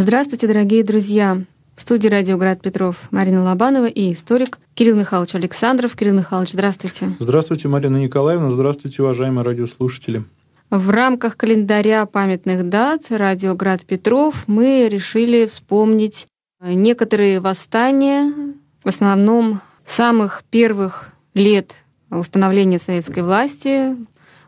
Здравствуйте, дорогие друзья! В студии «Радио Град Петров» Марина Лобанова и историк Кирилл Михайлович Александров. Кирилл Михайлович, здравствуйте. Здравствуйте, Марина Николаевна. Здравствуйте, уважаемые радиослушатели. В рамках календаря памятных дат «Радио Град Петров» мы решили вспомнить некоторые восстания, в основном самых первых лет установления советской власти.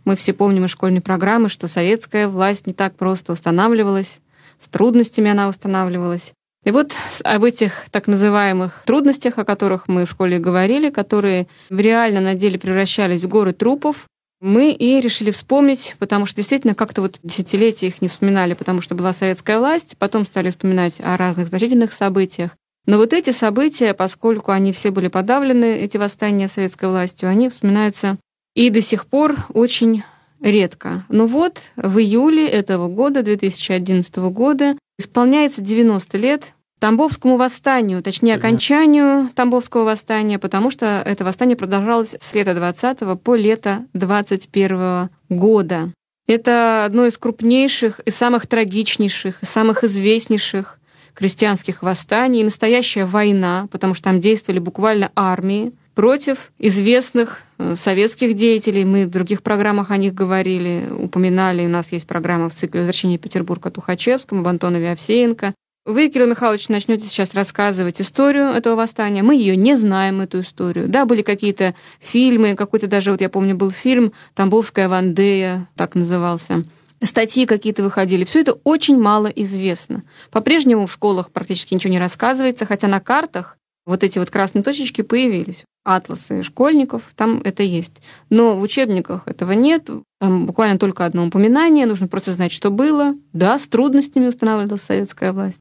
Мы все помним из школьной программы, что советская власть не так просто устанавливалась, с трудностями она устанавливалась. И вот об этих так называемых трудностях, о которых мы в школе говорили, которые реально на деле превращались в горы трупов, мы и решили вспомнить, потому что действительно как-то вот десятилетия их не вспоминали, потому что была советская власть, потом стали вспоминать о разных значительных событиях. Но вот эти события, поскольку они все были подавлены, эти восстания советской властью, они вспоминаются и до сих пор очень редко. Но вот в июле этого года, 2011 года, исполняется 90 лет Тамбовскому восстанию, точнее, окончанию Тамбовского восстания, потому что это восстание продолжалось с лета 20 по лето 21 года. Это одно из крупнейших и самых трагичнейших, и самых известнейших крестьянских восстаний, настоящая война, потому что там действовали буквально армии против известных э, советских деятелей. Мы в других программах о них говорили, упоминали. У нас есть программа в цикле «Возвращение Петербурга» Тухачевском, об Антонове Овсеенко. Вы, Кирилл Михайлович, начнете сейчас рассказывать историю этого восстания. Мы ее не знаем, эту историю. Да, были какие-то фильмы, какой-то даже, вот я помню, был фильм «Тамбовская Вандея», так назывался статьи какие-то выходили. Все это очень мало известно. По-прежнему в школах практически ничего не рассказывается, хотя на картах вот эти вот красные точечки появились. Атласы школьников, там это есть. Но в учебниках этого нет. Там буквально только одно упоминание. Нужно просто знать, что было. Да, с трудностями устанавливалась советская власть.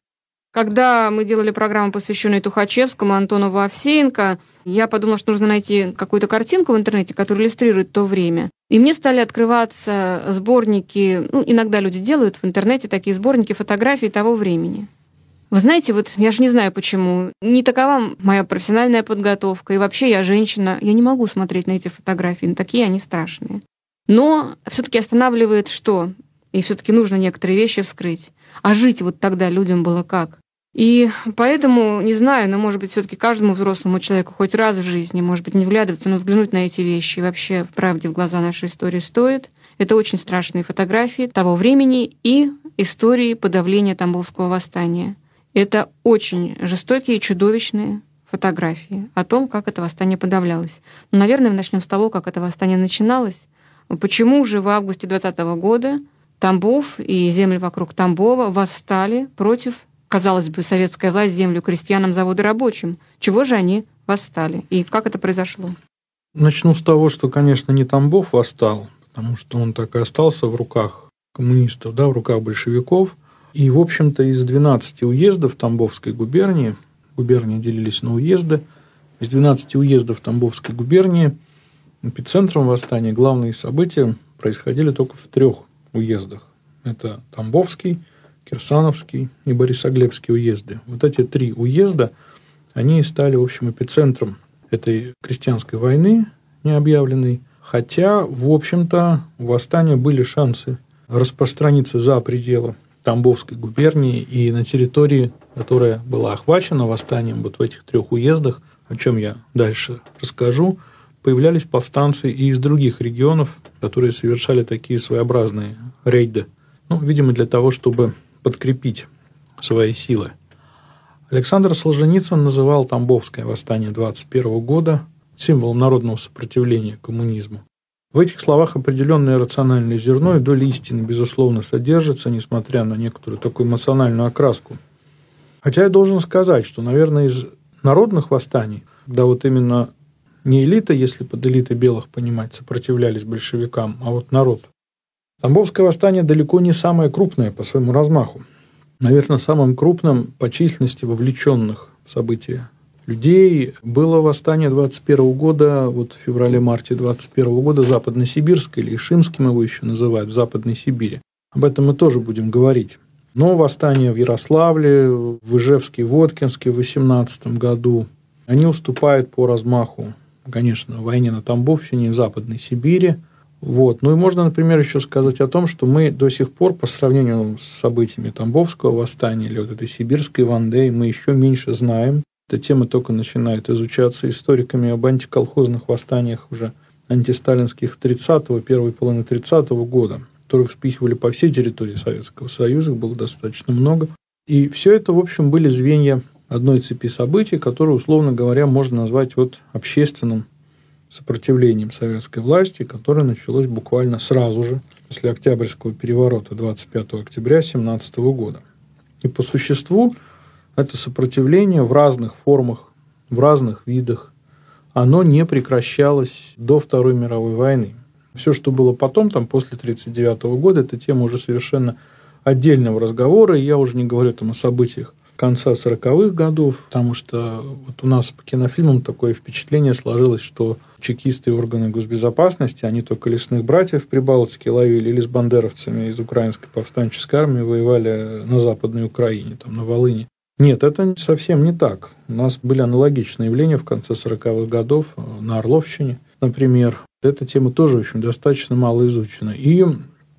Когда мы делали программу, посвященную Тухачевскому, Антону Овсеенко, я подумала, что нужно найти какую-то картинку в интернете, которая иллюстрирует то время. И мне стали открываться сборники, ну, иногда люди делают в интернете такие сборники фотографий того времени. Вы знаете, вот я же не знаю почему. Не такова моя профессиональная подготовка. И вообще я женщина. Я не могу смотреть на эти фотографии. Такие они страшные. Но все-таки останавливает что? И все-таки нужно некоторые вещи вскрыть. А жить вот тогда людям было как? И поэтому, не знаю, но, может быть, все-таки каждому взрослому человеку хоть раз в жизни, может быть, не вглядываться, но взглянуть на эти вещи вообще, в правде, в глаза нашей истории стоит. Это очень страшные фотографии того времени и истории подавления Тамбовского восстания. Это очень жестокие и чудовищные фотографии о том, как это восстание подавлялось. Но, наверное, мы начнем с того, как это восстание начиналось. Почему же в августе 2020 года Тамбов и земли вокруг Тамбова восстали против, казалось бы, советская власть землю крестьянам, заводы рабочим. Чего же они восстали? И как это произошло? Начну с того, что, конечно, не Тамбов восстал, потому что он так и остался в руках коммунистов, да, в руках большевиков. И, в общем-то, из 12 уездов Тамбовской губернии, губернии делились на уезды, из 12 уездов Тамбовской губернии эпицентром восстания главные события происходили только в трех уездах. Это Тамбовский, Кирсановский и Борисоглебский уезды. Вот эти три уезда, они стали, в общем, эпицентром этой крестьянской войны необъявленной, хотя, в общем-то, у восстания были шансы распространиться за пределы Тамбовской губернии и на территории, которая была охвачена восстанием вот в этих трех уездах, о чем я дальше расскажу, появлялись повстанцы и из других регионов, которые совершали такие своеобразные рейды. Ну, видимо, для того, чтобы подкрепить свои силы. Александр Солженицын называл Тамбовское восстание 21 года символом народного сопротивления коммунизму. В этих словах определенное рациональное зерно и доля истины, безусловно, содержится, несмотря на некоторую такую эмоциональную окраску. Хотя я должен сказать, что, наверное, из народных восстаний, когда вот именно не элита, если под элитой белых понимать, сопротивлялись большевикам, а вот народ. Тамбовское восстание далеко не самое крупное по своему размаху. Наверное, самым крупным по численности вовлеченных в события людей было восстание 21 года, вот в феврале-марте 21 года, Западно-Сибирское, или Ишимским его еще называют, в Западной Сибири. Об этом мы тоже будем говорить. Но восстание в Ярославле, в Ижевске, Воткинске в 18 году, они уступают по размаху, конечно, войне на Тамбовщине, в Западной Сибири. Вот. Ну и можно, например, еще сказать о том, что мы до сих пор, по сравнению с событиями Тамбовского восстания или вот этой сибирской Вандеи, мы еще меньше знаем. Эта тема только начинает изучаться историками об антиколхозных восстаниях уже антисталинских 30-го, первой половины 30-го года, которые вспихивали по всей территории Советского Союза, их было достаточно много. И все это, в общем, были звенья одной цепи событий, которые, условно говоря, можно назвать вот общественным сопротивлением советской власти, которое началось буквально сразу же после Октябрьского переворота 25 октября 1917 года. И по существу это сопротивление в разных формах, в разных видах, оно не прекращалось до Второй мировой войны. Все, что было потом, там, после 1939 года, это тема уже совершенно отдельного разговора, я уже не говорю там о событиях конца 40-х годов, потому что вот у нас по кинофильмам такое впечатление сложилось, что чекисты и органы госбезопасности, они только лесных братьев при Балтике ловили или с бандеровцами из украинской повстанческой армии воевали на Западной Украине, там, на Волыне. Нет, это совсем не так. У нас были аналогичные явления в конце 40-х годов э, на Орловщине, например. Эта тема тоже, общем, достаточно мало изучена. И,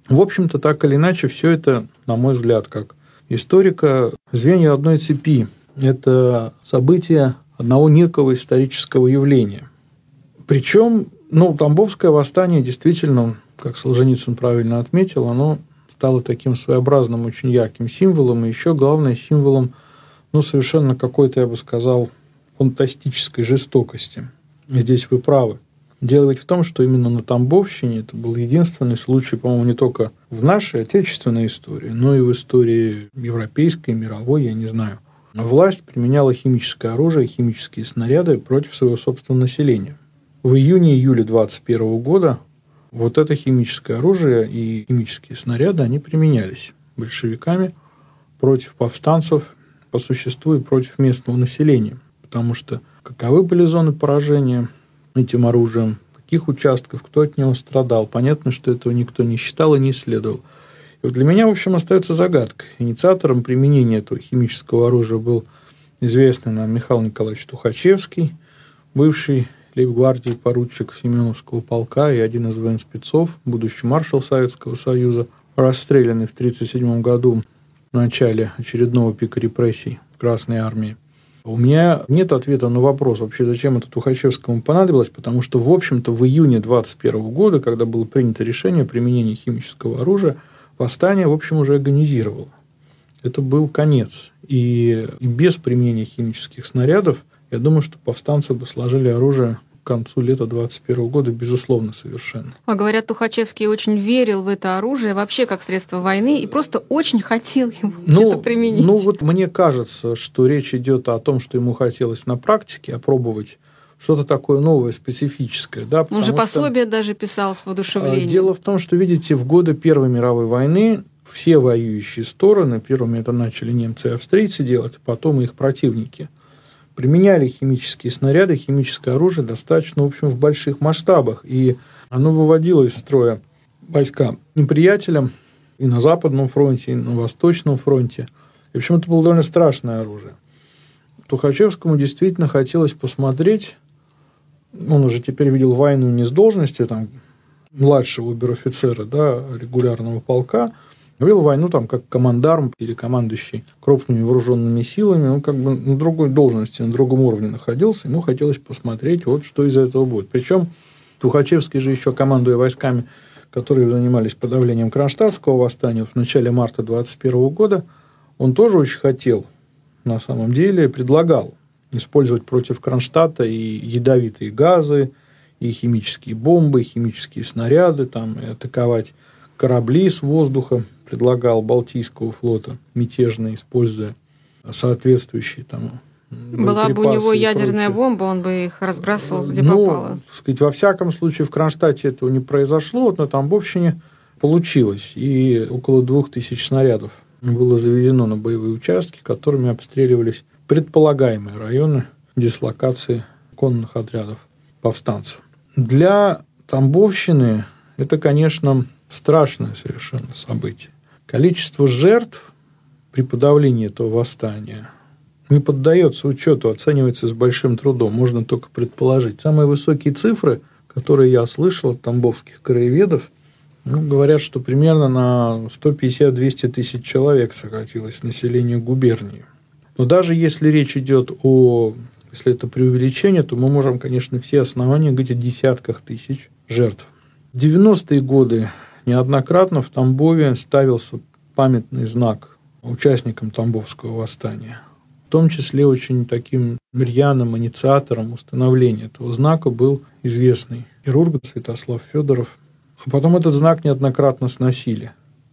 в общем-то, так или иначе, все это, на мой взгляд, как историка, звенья одной цепи. Это события одного некого исторического явления. Причем, ну, Тамбовское восстание действительно, как Солженицын правильно отметил, оно стало таким своеобразным, очень ярким символом, и еще главное символом, ну, совершенно какой-то, я бы сказал, фантастической жестокости. Здесь вы правы. Дело ведь в том, что именно на Тамбовщине это был единственный случай, по-моему, не только в нашей отечественной истории, но и в истории европейской, мировой, я не знаю. Власть применяла химическое оружие, химические снаряды против своего собственного населения. В июне-июле 21 года вот это химическое оружие и химические снаряды, они применялись большевиками против повстанцев, по существу и против местного населения. Потому что каковы были зоны поражения – этим оружием, каких участков, кто от него страдал. Понятно, что этого никто не считал и не исследовал. И вот для меня, в общем, остается загадкой. Инициатором применения этого химического оружия был известный нам Михаил Николаевич Тухачевский, бывший лейб-гвардии поручик Семеновского полка и один из военспецов, будущий маршал Советского Союза, расстрелянный в 1937 году в начале очередного пика репрессий Красной Армии. У меня нет ответа на вопрос, вообще зачем это Тухачевскому понадобилось, потому что, в общем-то, в июне 21 года, когда было принято решение о применении химического оружия, восстание, в общем, уже организировало. Это был конец. И, и без применения химических снарядов, я думаю, что повстанцы бы сложили оружие концу лета 21 года, безусловно, совершенно. А говорят, Тухачевский очень верил в это оружие вообще как средство войны и просто очень хотел его ну, это применить. Ну вот мне кажется, что речь идет о том, что ему хотелось на практике опробовать что-то такое новое, специфическое. Да, Он же пособие что, даже писал с воодушевлением. Дело в том, что, видите, в годы Первой мировой войны все воюющие стороны, первыми это начали немцы и австрийцы делать, а потом их противники – применяли химические снаряды, химическое оружие достаточно, в общем, в больших масштабах. И оно выводило из строя войска неприятелям и на Западном фронте, и на Восточном фронте. И, в общем, это было довольно страшное оружие. Тухачевскому действительно хотелось посмотреть, он уже теперь видел войну не с должности там, младшего обер-офицера, да, регулярного полка, вел войну там как командарм или командующий крупными вооруженными силами, он как бы на другой должности, на другом уровне находился, ему хотелось посмотреть, вот что из этого будет. Причем Тухачевский же еще командуя войсками, которые занимались подавлением Кронштадтского восстания в начале марта 21 года, он тоже очень хотел, на самом деле, предлагал использовать против Кронштадта и ядовитые газы, и химические бомбы, и химические снаряды, там, и атаковать корабли с воздуха предлагал Балтийского флота, мятежно используя соответствующие там была бы у него ядерная бомба, он бы их разбрасывал где ну, попало. Сказать, во всяком случае, в Кронштадте этого не произошло, вот на Тамбовщине получилось. И около двух тысяч снарядов было заведено на боевые участки, которыми обстреливались предполагаемые районы дислокации конных отрядов повстанцев. Для Тамбовщины это, конечно, страшное совершенно событие. Количество жертв при подавлении этого восстания не поддается учету, оценивается с большим трудом, можно только предположить. Самые высокие цифры которые я слышал от тамбовских краеведов, ну, говорят, что примерно на 150-200 тысяч человек сократилось население губернии. Но даже если речь идет о, если это преувеличение, то мы можем, конечно, все основания говорить о десятках тысяч жертв. В 90-е годы неоднократно в Тамбове ставился памятный знак участникам Тамбовского восстания. В том числе очень таким рьяным инициатором установления этого знака был известный хирург Святослав Федоров. А потом этот знак неоднократно сносили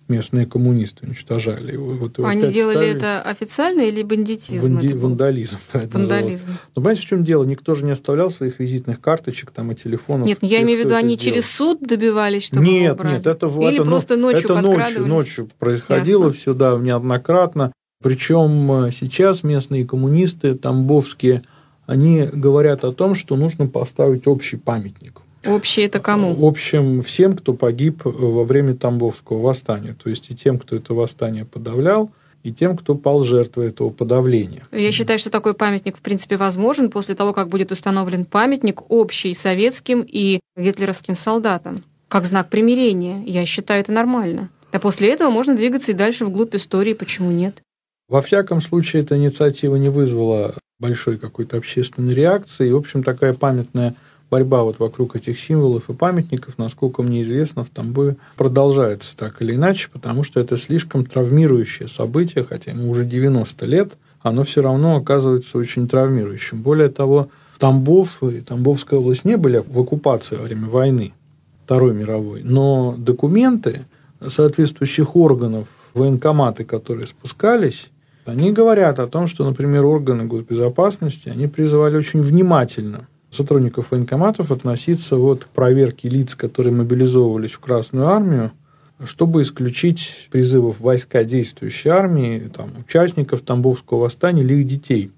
местные коммунисты уничтожали его. Вот его Они делали ставили. это официально или бандитизм? Ванди- вандализм. Да, вандализм. Но понимаете, в чем дело? Никто же не оставлял своих визитных карточек там и телефонов. Нет, ну я имею в виду, они сделал. через суд добивались, чтобы Нет, убрали. нет, это Или это, просто ночью Это ночью, ночью происходило Ясно. все, да, неоднократно. Причем э, сейчас местные коммунисты тамбовские, они говорят о том, что нужно поставить общий памятник Общий это кому? Общим всем, кто погиб во время Тамбовского восстания. То есть и тем, кто это восстание подавлял, и тем, кто пал жертвой этого подавления. Я считаю, что такой памятник, в принципе, возможен после того, как будет установлен памятник общий советским и гитлеровским солдатам, как знак примирения. Я считаю это нормально. А после этого можно двигаться и дальше вглубь истории, почему нет? Во всяком случае, эта инициатива не вызвала большой какой-то общественной реакции. И, в общем, такая памятная борьба вот вокруг этих символов и памятников, насколько мне известно, в Тамбове продолжается так или иначе, потому что это слишком травмирующее событие, хотя ему уже 90 лет, оно все равно оказывается очень травмирующим. Более того, Тамбов и Тамбовская область не были в оккупации во время войны Второй мировой, но документы соответствующих органов, военкоматы, которые спускались, они говорят о том, что, например, органы госбезопасности, они призывали очень внимательно сотрудников военкоматов относиться вот к проверке лиц, которые мобилизовывались в Красную Армию, чтобы исключить призывов войска действующей армии, там, участников Тамбовского восстания или их детей.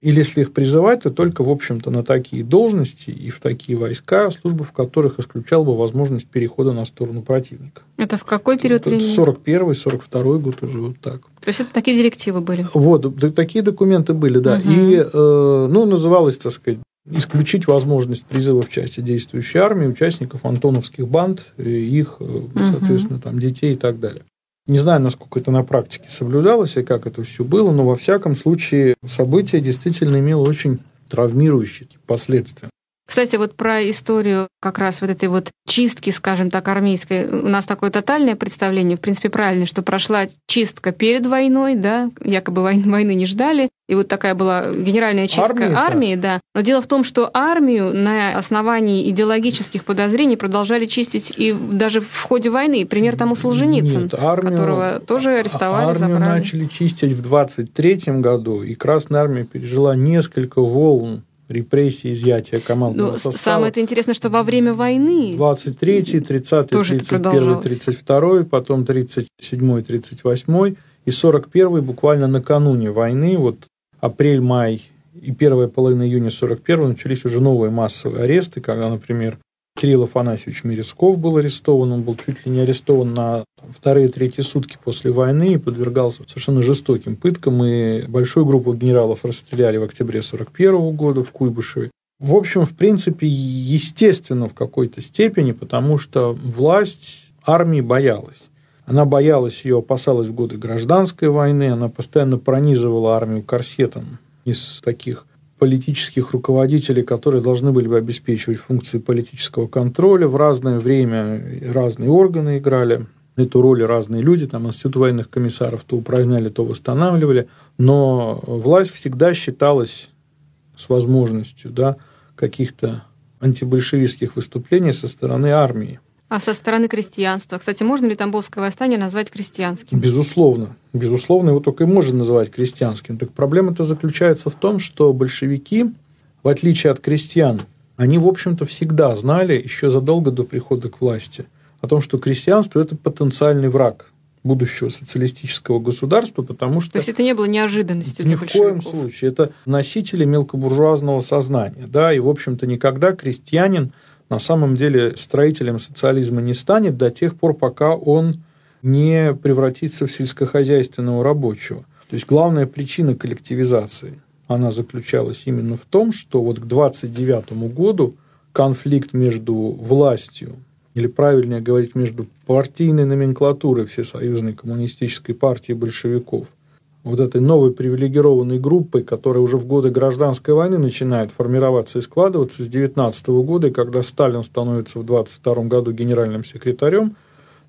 Или если их призывать, то только, в общем-то, на такие должности и в такие войска, службы в которых исключал бы возможность перехода на сторону противника. Это в какой период времени? 41-й, 42 год уже вот так. То есть это такие директивы были? Вот, такие документы были, да. Угу. И, э, ну, называлось, так сказать, исключить возможность призыва в части действующей армии участников антоновских банд, их, э, соответственно, там, детей и так далее. Не знаю, насколько это на практике соблюдалось и как это все было, но во всяком случае событие действительно имело очень травмирующие последствия. Кстати, вот про историю как раз вот этой вот чистки, скажем так, армейской. У нас такое тотальное представление, в принципе, правильно, что прошла чистка перед войной, да, якобы войны не ждали, и вот такая была генеральная чистка армии, армии, да. Но дело в том, что армию на основании идеологических подозрений продолжали чистить и даже в ходе войны. Пример тому Солженицын, Нет, армию, которого тоже арестовали, армию забрали. начали чистить в 23 году, и Красная армия пережила несколько волн репрессии, изъятия командного ну, состава. Самое это интересно, что во время войны... 23-й, 30-й, 31-й, 32-й, потом 37-й, 38-й и 41-й буквально накануне войны, вот апрель-май и первая половина июня 41-го начались уже новые массовые аресты, когда, например, Кирилл Афанасьевич Мерецков был арестован, он был чуть ли не арестован на вторые-третьи сутки после войны и подвергался совершенно жестоким пыткам, и большую группу генералов расстреляли в октябре 1941 года в Куйбышеве. В общем, в принципе, естественно в какой-то степени, потому что власть армии боялась. Она боялась ее, опасалась в годы гражданской войны, она постоянно пронизывала армию корсетом из таких политических руководителей, которые должны были бы обеспечивать функции политического контроля. В разное время разные органы играли эту роль, разные люди, там институт военных комиссаров то упраздняли, то восстанавливали, но власть всегда считалась с возможностью да, каких-то антибольшевистских выступлений со стороны армии. А со стороны крестьянства? Кстати, можно ли Тамбовское восстание назвать крестьянским? Безусловно. Безусловно, его только и можно называть крестьянским. Так проблема-то заключается в том, что большевики, в отличие от крестьян, они, в общем-то, всегда знали, еще задолго до прихода к власти, о том, что крестьянство – это потенциальный враг будущего социалистического государства, потому что... То есть это не было неожиданностью для Ни в коем случае. Это носители мелкобуржуазного сознания. Да, и, в общем-то, никогда крестьянин на самом деле строителем социализма не станет до тех пор, пока он не превратится в сельскохозяйственного рабочего. То есть главная причина коллективизации, она заключалась именно в том, что вот к 29 году конфликт между властью, или правильнее говорить, между партийной номенклатурой Всесоюзной коммунистической партии большевиков, вот этой новой привилегированной группой, которая уже в годы гражданской войны начинает формироваться и складываться с 19 года, когда Сталин становится в 22 году генеральным секретарем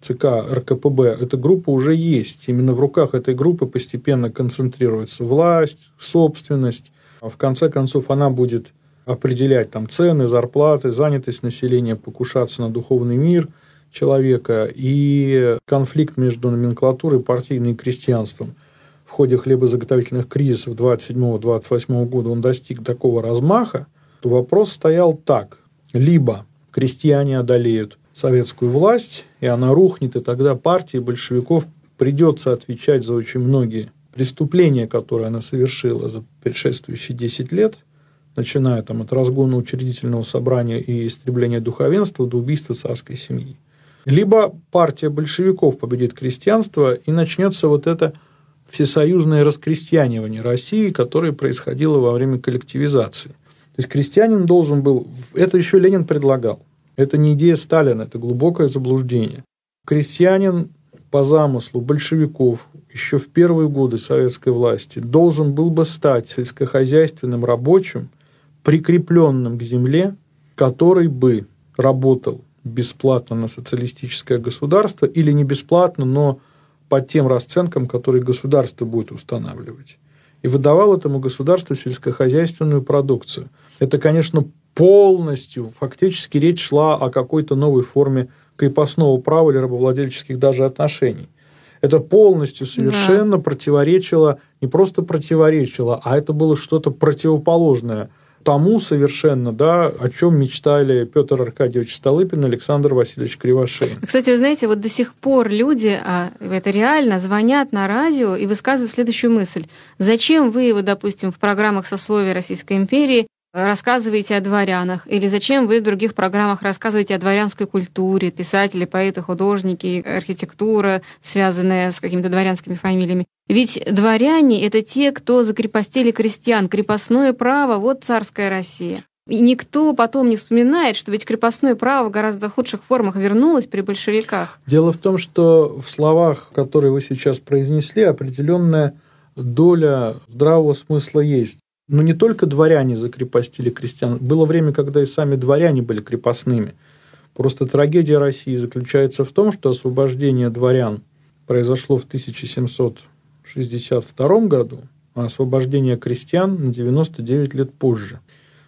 ЦК РКПБ, эта группа уже есть. Именно в руках этой группы постепенно концентрируется власть, собственность. А в конце концов она будет определять там цены, зарплаты, занятость населения, покушаться на духовный мир человека и конфликт между номенклатурой партийной и крестьянством. В ходе хлебозаготовительных кризисов 27-28 года он достиг такого размаха, то вопрос стоял так. Либо крестьяне одолеют советскую власть, и она рухнет, и тогда партии большевиков придется отвечать за очень многие преступления, которые она совершила за предшествующие 10 лет – начиная там, от разгона учредительного собрания и истребления духовенства до убийства царской семьи. Либо партия большевиков победит крестьянство, и начнется вот это всесоюзное раскрестьянивание России, которое происходило во время коллективизации. То есть крестьянин должен был... Это еще Ленин предлагал. Это не идея Сталина, это глубокое заблуждение. Крестьянин по замыслу большевиков еще в первые годы советской власти должен был бы стать сельскохозяйственным рабочим – прикрепленным к земле, который бы работал бесплатно на социалистическое государство или не бесплатно, но по тем расценкам, которые государство будет устанавливать. И выдавал этому государству сельскохозяйственную продукцию. Это, конечно, полностью, фактически речь шла о какой-то новой форме крепостного права или рабовладельческих даже отношений. Это полностью совершенно да. противоречило, не просто противоречило, а это было что-то противоположное – тому совершенно, да, о чем мечтали Петр Аркадьевич Столыпин и Александр Васильевич Кривошеин. Кстати, вы знаете, вот до сих пор люди, а это реально, звонят на радио и высказывают следующую мысль. Зачем вы, вот, допустим, в программах сословия Российской империи рассказываете о дворянах? Или зачем вы в других программах рассказываете о дворянской культуре, писатели, поэты, художники, архитектура, связанная с какими-то дворянскими фамилиями? Ведь дворяне — это те, кто закрепостили крестьян, крепостное право — вот царская Россия. И никто потом не вспоминает, что ведь крепостное право в гораздо худших формах вернулось при большевиках. Дело в том, что в словах, которые вы сейчас произнесли, определенная доля здравого смысла есть. Но не только дворяне закрепостили крестьян. Было время, когда и сами дворяне были крепостными. Просто трагедия России заключается в том, что освобождение дворян произошло в 1762 году, а освобождение крестьян на 99 лет позже.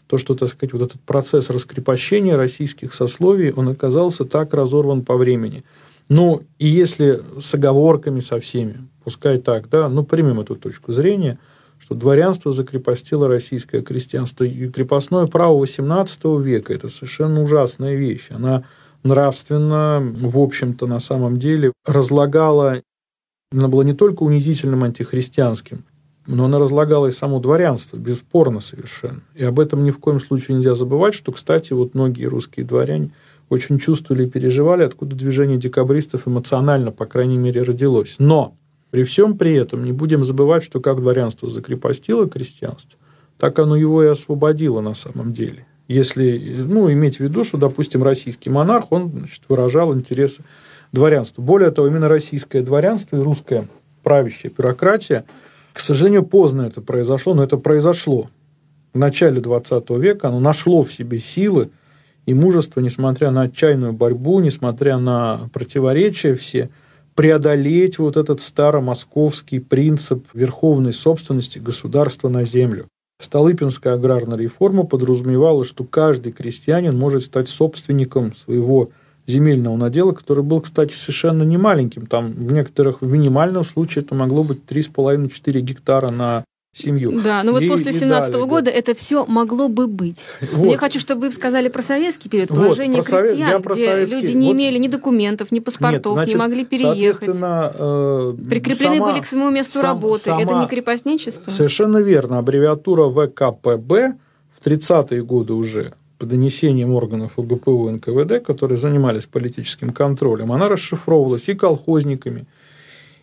То, что, так сказать, вот этот процесс раскрепощения российских сословий, он оказался так разорван по времени. Ну, и если с оговорками со всеми, пускай так, да, ну, примем эту точку зрения – что дворянство закрепостило российское крестьянство. И крепостное право XVIII века – это совершенно ужасная вещь. Она нравственно, в общем-то, на самом деле разлагала, она была не только унизительным антихристианским, но она разлагала и само дворянство, бесспорно совершенно. И об этом ни в коем случае нельзя забывать, что, кстати, вот многие русские дворяне очень чувствовали и переживали, откуда движение декабристов эмоционально, по крайней мере, родилось. Но при всем при этом не будем забывать, что как дворянство закрепостило крестьянство, так оно его и освободило на самом деле. Если ну, иметь в виду, что, допустим, российский монарх, он значит, выражал интересы дворянства. Более того, именно российское дворянство и русская правящая бюрократия, к сожалению, поздно это произошло, но это произошло. В начале 20 века оно нашло в себе силы и мужество, несмотря на отчаянную борьбу, несмотря на противоречия все – преодолеть вот этот старомосковский принцип верховной собственности государства на землю. Столыпинская аграрная реформа подразумевала, что каждый крестьянин может стать собственником своего земельного надела, который был, кстати, совершенно не маленьким. Там в некоторых, в минимальном случае это могло быть 3,5-4 гектара на семью. Да, но ну вот и, после 17 -го года да. это все могло бы быть. Вот. Я хочу, чтобы вы сказали про советский период, положение вот, крестьян, совет, где советский. люди не вот. имели ни документов, ни паспортов, Нет, значит, не могли переехать. Э, Прикреплены сама, были к своему месту сам, работы. Сама, это не крепостничество? Совершенно верно. Аббревиатура ВКПБ в 30-е годы уже по донесениям органов ОГПУ и НКВД, которые занимались политическим контролем, она расшифровывалась и колхозниками,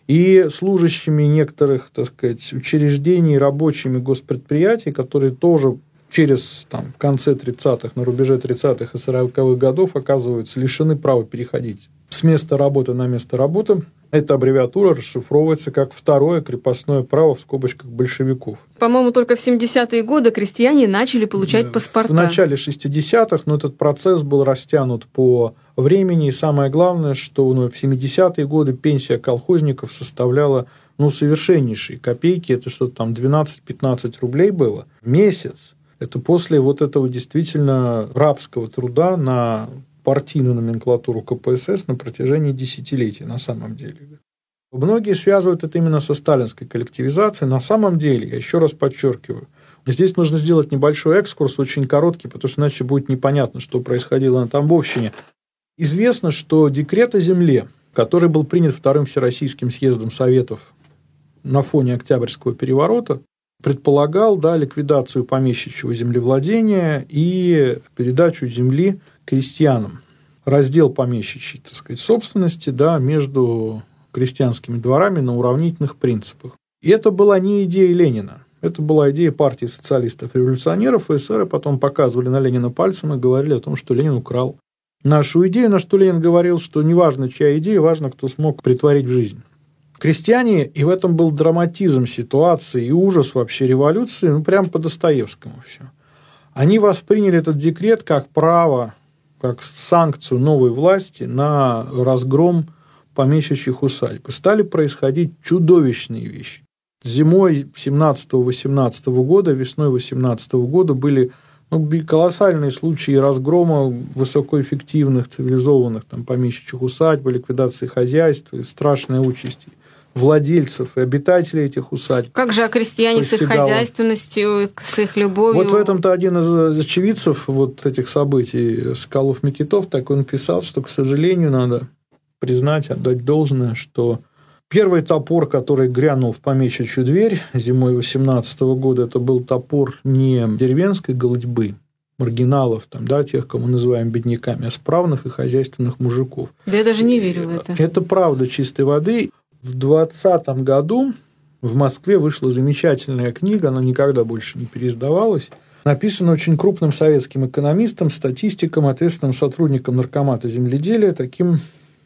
и служащими некоторых, так сказать, учреждений, рабочими госпредприятий, которые тоже через там, в конце 30-х, на рубеже 30-х и 40-х годов оказываются лишены права переходить с места работы на место работы. Эта аббревиатура расшифровывается как второе крепостное право в скобочках большевиков. По-моему, только в 70-е годы крестьяне начали получать паспорта. В начале 60-х, но этот процесс был растянут по времени. И самое главное, что ну, в 70-е годы пенсия колхозников составляла ну, совершеннейшие копейки. Это что-то там 12-15 рублей было в месяц. Это после вот этого действительно рабского труда на партийную номенклатуру КПСС на протяжении десятилетий на самом деле. Многие связывают это именно со сталинской коллективизацией. На самом деле, я еще раз подчеркиваю, здесь нужно сделать небольшой экскурс, очень короткий, потому что иначе будет непонятно, что происходило на Тамбовщине. Известно, что декрет о земле, который был принят Вторым Всероссийским съездом Советов на фоне Октябрьского переворота, предполагал да, ликвидацию помещичьего землевладения и передачу земли крестьянам. Раздел помещичьей, так сказать, собственности да, между крестьянскими дворами на уравнительных принципах. И это была не идея Ленина. Это была идея партии социалистов-революционеров, и потом показывали на Ленина пальцем и говорили о том, что Ленин украл нашу идею, на что Ленин говорил, что неважно, чья идея, важно, кто смог притворить в жизнь. Крестьяне, и в этом был драматизм ситуации и ужас вообще революции, ну, прям по Достоевскому все. Они восприняли этот декрет как право, как санкцию новой власти на разгром помещичьих усадьб. И стали происходить чудовищные вещи. Зимой 17-18 года, весной 18 года были ну, колоссальные случаи разгрома высокоэффективных, цивилизованных там, помещичьих усадьб, ликвидации хозяйств, страшные участи владельцев и обитателей этих усадьб. Как же а крестьяне с их хозяйственностью, с их любовью? Вот в этом-то один из очевидцев вот этих событий, Скалов Микитов, так он писал, что, к сожалению, надо признать, отдать должное, что первый топор, который грянул в помещичью дверь зимой 18 года, это был топор не деревенской голодьбы, маргиналов, там, да, тех, кого мы называем бедняками, а справных и хозяйственных мужиков. Да я даже не верю в это. Это правда чистой воды. В 2020 году в Москве вышла замечательная книга, она никогда больше не переиздавалась, написана очень крупным советским экономистом, статистиком, ответственным сотрудником наркомата земледелия, таким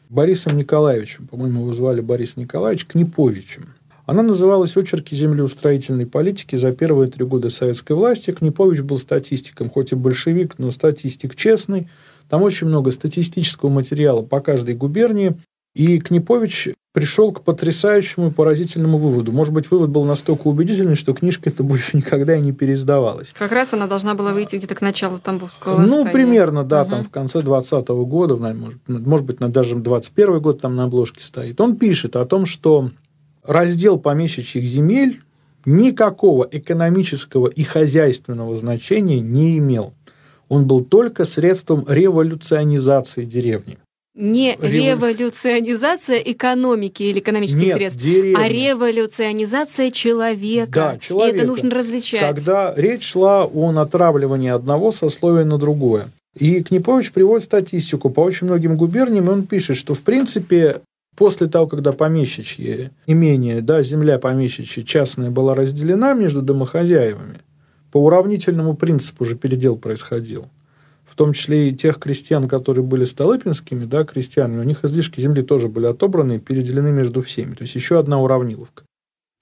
Борисом Николаевичем, по-моему, его звали Борис Николаевич, Книповичем. Она называлась «Очерки землеустроительной политики за первые три года советской власти». Книпович был статистиком, хоть и большевик, но статистик честный. Там очень много статистического материала по каждой губернии. И Книпович пришел к потрясающему и поразительному выводу. Может быть, вывод был настолько убедительный, что книжка эта больше никогда и не переиздавалась. Как раз она должна была выйти где-то к началу Тамбовского ну, восстания. Ну, примерно, да, угу. там в конце 20 года, может, может быть, даже 21 год там на обложке стоит. Он пишет о том, что раздел помещичьих земель никакого экономического и хозяйственного значения не имел. Он был только средством революционизации деревни не революционизация экономики или экономических Нет, средств, деревни. а революционизация человека. Да, человека. И это нужно различать. Когда речь шла о натравливании одного сословия на другое. И Книпович приводит статистику по очень многим губерниям, и он пишет, что, в принципе, после того, когда помещичье имение, да, земля помещичья частная была разделена между домохозяевами, по уравнительному принципу уже передел происходил том числе и тех крестьян, которые были столыпинскими, да, крестьянами, у них излишки земли тоже были отобраны и переделены между всеми. То есть еще одна уравниловка.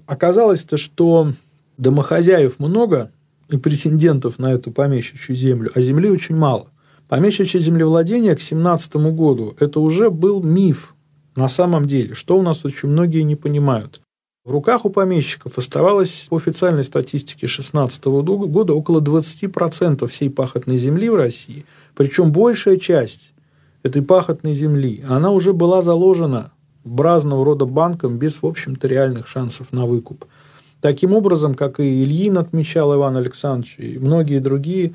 Оказалось-то, что домохозяев много и претендентов на эту помещичью землю, а земли очень мало. Помещичье землевладение к 17 году – это уже был миф на самом деле, что у нас очень многие не понимают. В руках у помещиков оставалось по официальной статистике 2016 года около 20% всей пахотной земли в России. Причем большая часть этой пахотной земли, она уже была заложена разного рода банкам без, в общем-то, реальных шансов на выкуп. Таким образом, как и Ильин отмечал Иван Александрович, и многие другие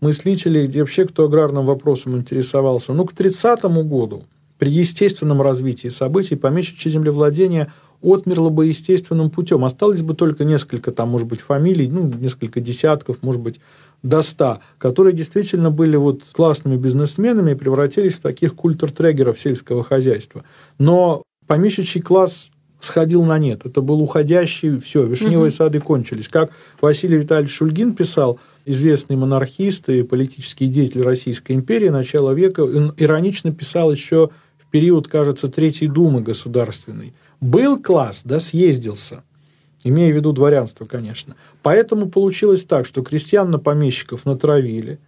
мыслители, где вообще кто аграрным вопросом интересовался, ну, к 30 году при естественном развитии событий помещичье землевладение отмерло бы естественным путем. Осталось бы только несколько, там, может быть, фамилий, ну, несколько десятков, может быть, до ста, которые действительно были вот классными бизнесменами и превратились в таких культуртрегеров сельского хозяйства. Но помещичий класс сходил на нет. Это был уходящий, все, вишневые угу. сады кончились. Как Василий Витальевич Шульгин писал, известный монархист и политический деятель Российской империи начала века, он иронично писал еще в период, кажется, Третьей Думы государственной. Был класс, да съездился. Имея в виду дворянство, конечно. Поэтому получилось так, что крестьян на помещиков натравили,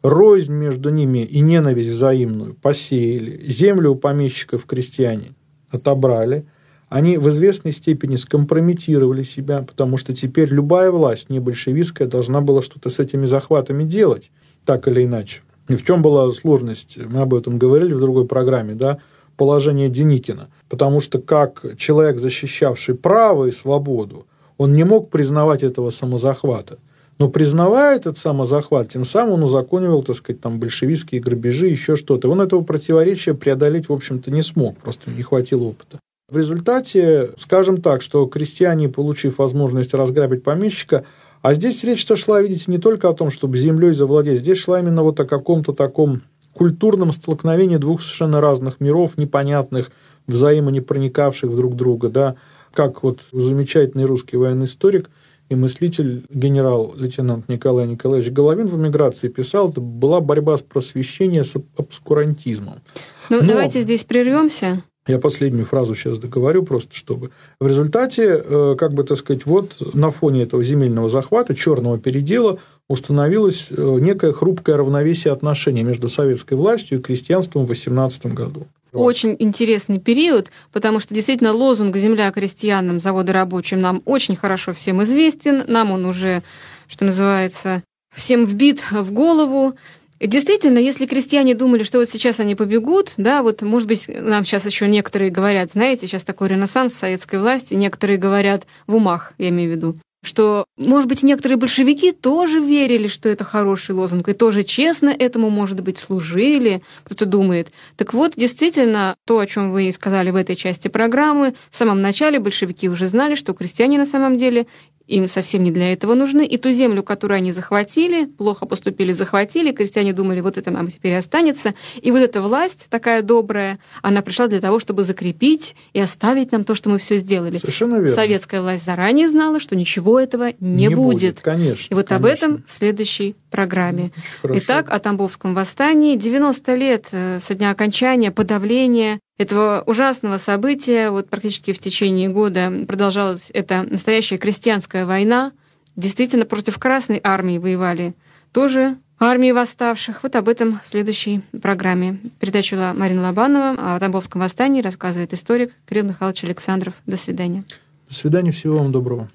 рознь между ними и ненависть взаимную посеяли, землю у помещиков крестьяне отобрали – они в известной степени скомпрометировали себя, потому что теперь любая власть, не большевистская, должна была что-то с этими захватами делать, так или иначе. И в чем была сложность, мы об этом говорили в другой программе, да, положение Деникина. Потому что как человек, защищавший право и свободу, он не мог признавать этого самозахвата. Но признавая этот самозахват, тем самым он узаконивал, так сказать, там большевистские грабежи, еще что-то. Он этого противоречия преодолеть, в общем-то, не смог, просто не хватило опыта. В результате, скажем так, что крестьяне, получив возможность разграбить помещика, а здесь речь шла, видите, не только о том, чтобы землей завладеть, здесь шла именно вот о каком-то таком культурном столкновении двух совершенно разных миров, непонятных, взаимо не проникавших друг друга, да, как вот замечательный русский военный историк и мыслитель генерал-лейтенант Николай Николаевич Головин в эмиграции писал, это была борьба с просвещением, с обскурантизмом. Ну, Но... давайте здесь прервемся. Я последнюю фразу сейчас договорю, просто чтобы. В результате, э, как бы так сказать, вот на фоне этого земельного захвата, черного передела, установилось э, некое хрупкое равновесие отношений между советской властью и крестьянством в 18 году. Очень интересный период, потому что действительно лозунг «Земля крестьянам, заводы рабочим» нам очень хорошо всем известен, нам он уже, что называется, всем вбит в голову. Действительно, если крестьяне думали, что вот сейчас они побегут, да, вот, может быть, нам сейчас еще некоторые говорят, знаете, сейчас такой ренессанс советской власти, некоторые говорят в умах, я имею в виду, что, может быть, некоторые большевики тоже верили, что это хороший лозунг, и тоже честно этому, может быть, служили, кто-то думает. Так вот, действительно, то, о чем вы сказали в этой части программы, в самом начале большевики уже знали, что крестьяне на самом деле им совсем не для этого нужны. И ту землю, которую они захватили, плохо поступили, захватили, крестьяне думали, вот это нам теперь останется. И вот эта власть такая добрая, она пришла для того, чтобы закрепить и оставить нам то, что мы все сделали. Совершенно верно. Советская власть заранее знала, что ничего этого не, не будет. будет. Конечно. И вот конечно. об этом в следующей программе. Итак, о Тамбовском восстании. 90 лет э, со дня окончания, подавления этого ужасного события. Вот практически в течение года продолжалась эта настоящая крестьянская война. Действительно, против Красной армии воевали тоже армии восставших. Вот об этом в следующей программе. Передачу Марина Лобанова о Тамбовском восстании рассказывает историк Кирилл Михайлович Александров. До свидания. До свидания, всего вам доброго.